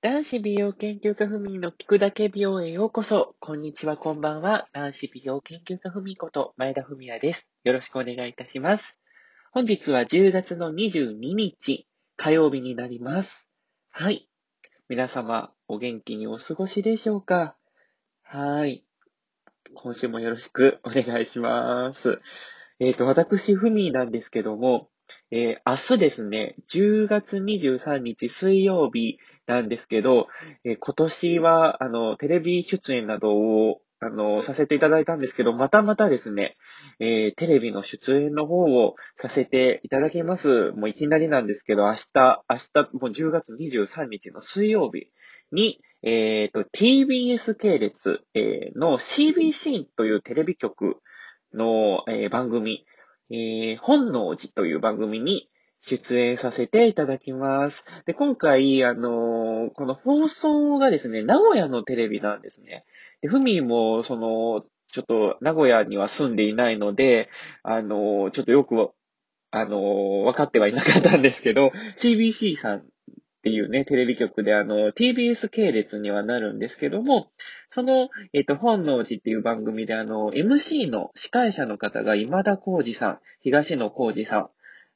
男子美容研究家ふみの聞くだけ美容へようこそ。こんにちは、こんばんは。男子美容研究家ふみこと前田文也です。よろしくお願いいたします。本日は10月の22日、火曜日になります。はい。皆様、お元気にお過ごしでしょうか？はい。今週もよろしくお願いします。えっ、ー、と、私、ふみなんですけども、えー、明日ですね、10月23日水曜日なんですけど、えー、今年は、あの、テレビ出演などを、あの、させていただいたんですけど、またまたですね、えー、テレビの出演の方をさせていただきます。もういきなりなんですけど、明日、明日、もう10月23日の水曜日に、えっ、と、TBS 系列、えー、の CBC というテレビ局の、えー、番組、えー、本能寺という番組に出演させていただきます。で、今回、あのー、この放送がですね、名古屋のテレビなんですね。で、ふみも、その、ちょっと名古屋には住んでいないので、あのー、ちょっとよく、あのー、分かってはいなかったんですけど、CBC さんっていうね、テレビ局で、あの、TBS 系列にはなるんですけども、その、えっ、と、本能寺っていう番組で、あの、MC の司会者の方が今田耕司さん、東野耕司さん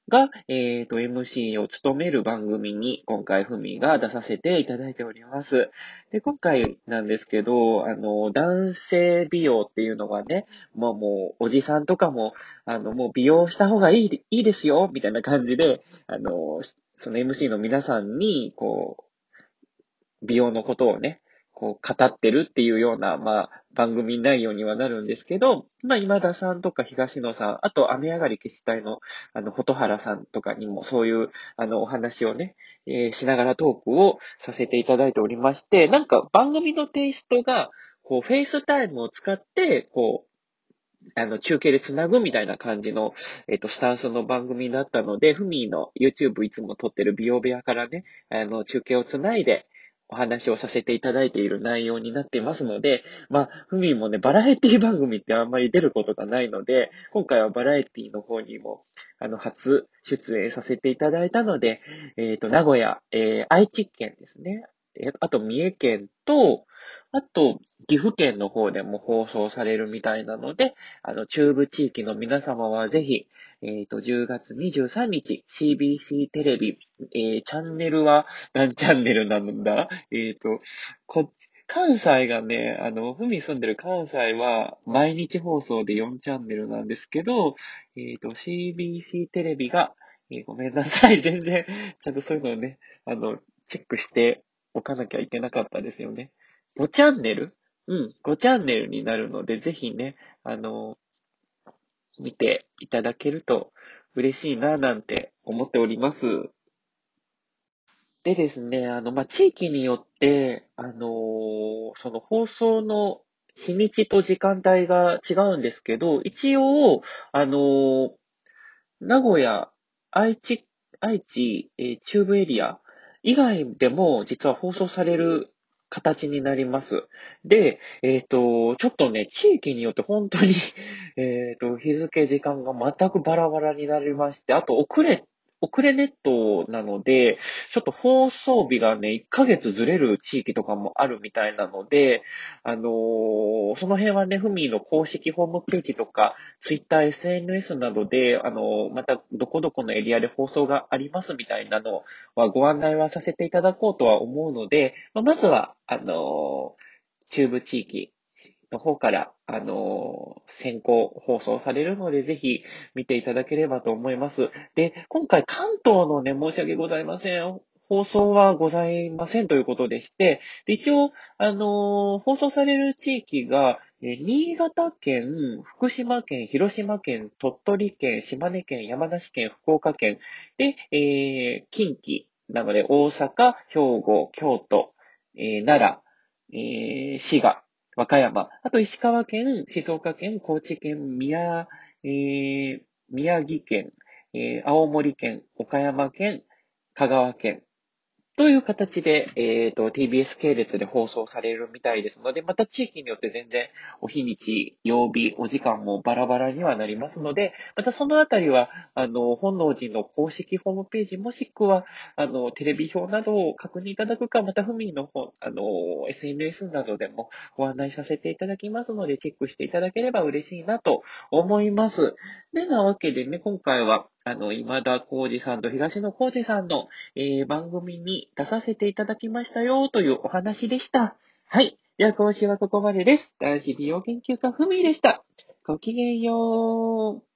が、えっ、と、MC を務める番組に、今回、ふみが出させていただいております。で、今回なんですけど、あの、男性美容っていうのがね、まあもう、おじさんとかも、あの、もう美容した方がいい、いいですよ、みたいな感じで、あの、その MC の皆さんに、こう、美容のことをね、こう、語ってるっていうような、まあ、番組内容にはなるんですけど、まあ、今田さんとか東野さん、あと、雨上がり決死隊の、あの、蛍原さんとかにも、そういう、あの、お話をね、えー、しながらトークをさせていただいておりまして、なんか、番組のテイストが、こう、 FaceTime を使って、こう、あの、中継で繋ぐみたいな感じの、えっ、と、スタンスの番組だったので、フミィの YouTube いつも撮ってる美容部屋からね、あの、中継を繋いで、お話をさせていただいている内容になっていますので、まあ、ふみもね、バラエティ番組ってあんまり出ることがないので、今回はバラエティの方にも、あの、初出演させていただいたので、えっ、ー、と、名古屋、えー、愛知県ですね。えあと、三重県と、あと、岐阜県の方でも放送されるみたいなので、あの、中部地域の皆様はぜひ、えっ、ー、と、10月23日、CBC テレビ、えー、チャンネルは 何チャンネルなんだ？えっ、ー、と、こっち、関西がね、あの、ふみ住んでる関西は毎日放送で4チャンネルなんですけど、えっ、と、CBC テレビが、えごめんなさい。全然、ちゃんとそういうのをね、あの、チェックしておかなきゃいけなかったですよね。5チャンネル？うん、5チャンネルになるので、ぜひね、あの、見ていただけると嬉しいな、なんて思っております。でですね、あの、まあ、地域によって、あのー、その放送の日にちと時間帯が違うんですけど、一応、あのー、名古屋、愛知、愛知、えー、中部エリア以外でも実は放送される形になります。で、えっ、ー、と、ちょっとね、地域によって本当に えっと、日付、時間が全くバラバラになりまして、あと遅れ遅れネットなので、ちょっと放送日がね、1ヶ月ずれる地域とかもあるみたいなので、あのー、その辺はね、ふみの公式ホームページとか、ツイッター、SNS などで、あのー、またどこどこのエリアで放送がありますみたいなのはご案内はさせていただこうとは思うので、ま、ずは、あのー、中部地域、の方から、あの先行放送されるので、ぜひ見ていただければと思います。で、今回関東のね、申し訳ございません。放送はございませんということでして、で一応、あの放送される地域が、新潟県、福島県、広島県、鳥取県、島根県、山梨県、福岡県、で、えー、近畿、なので大阪、兵庫、京都、えー、奈良、えー、滋賀、和歌山、あと石川県、静岡県、高知県、宮、えー、宮城県、えー、青森県、岡山県、香川県、という形で、えっ、と、TBS 系列で放送されるみたいですので、また地域によって全然お日にち、曜日、お時間もバラバラにはなりますので、またそのあたりは、あの、本能寺の公式ホームページもしくは、あの、テレビ表などを確認いただくか、またふみの方、あの、SNS などでもご案内させていただきますので、チェックしていただければ嬉しいなと思います。で、なわけでね、今回は、あの、今田耕司さんと東野耕司さんの、えー、番組に出させていただきましたよというお話でした。はい。では、講師はここまでです。男子美容研究家ふみでした。ごきげんよう。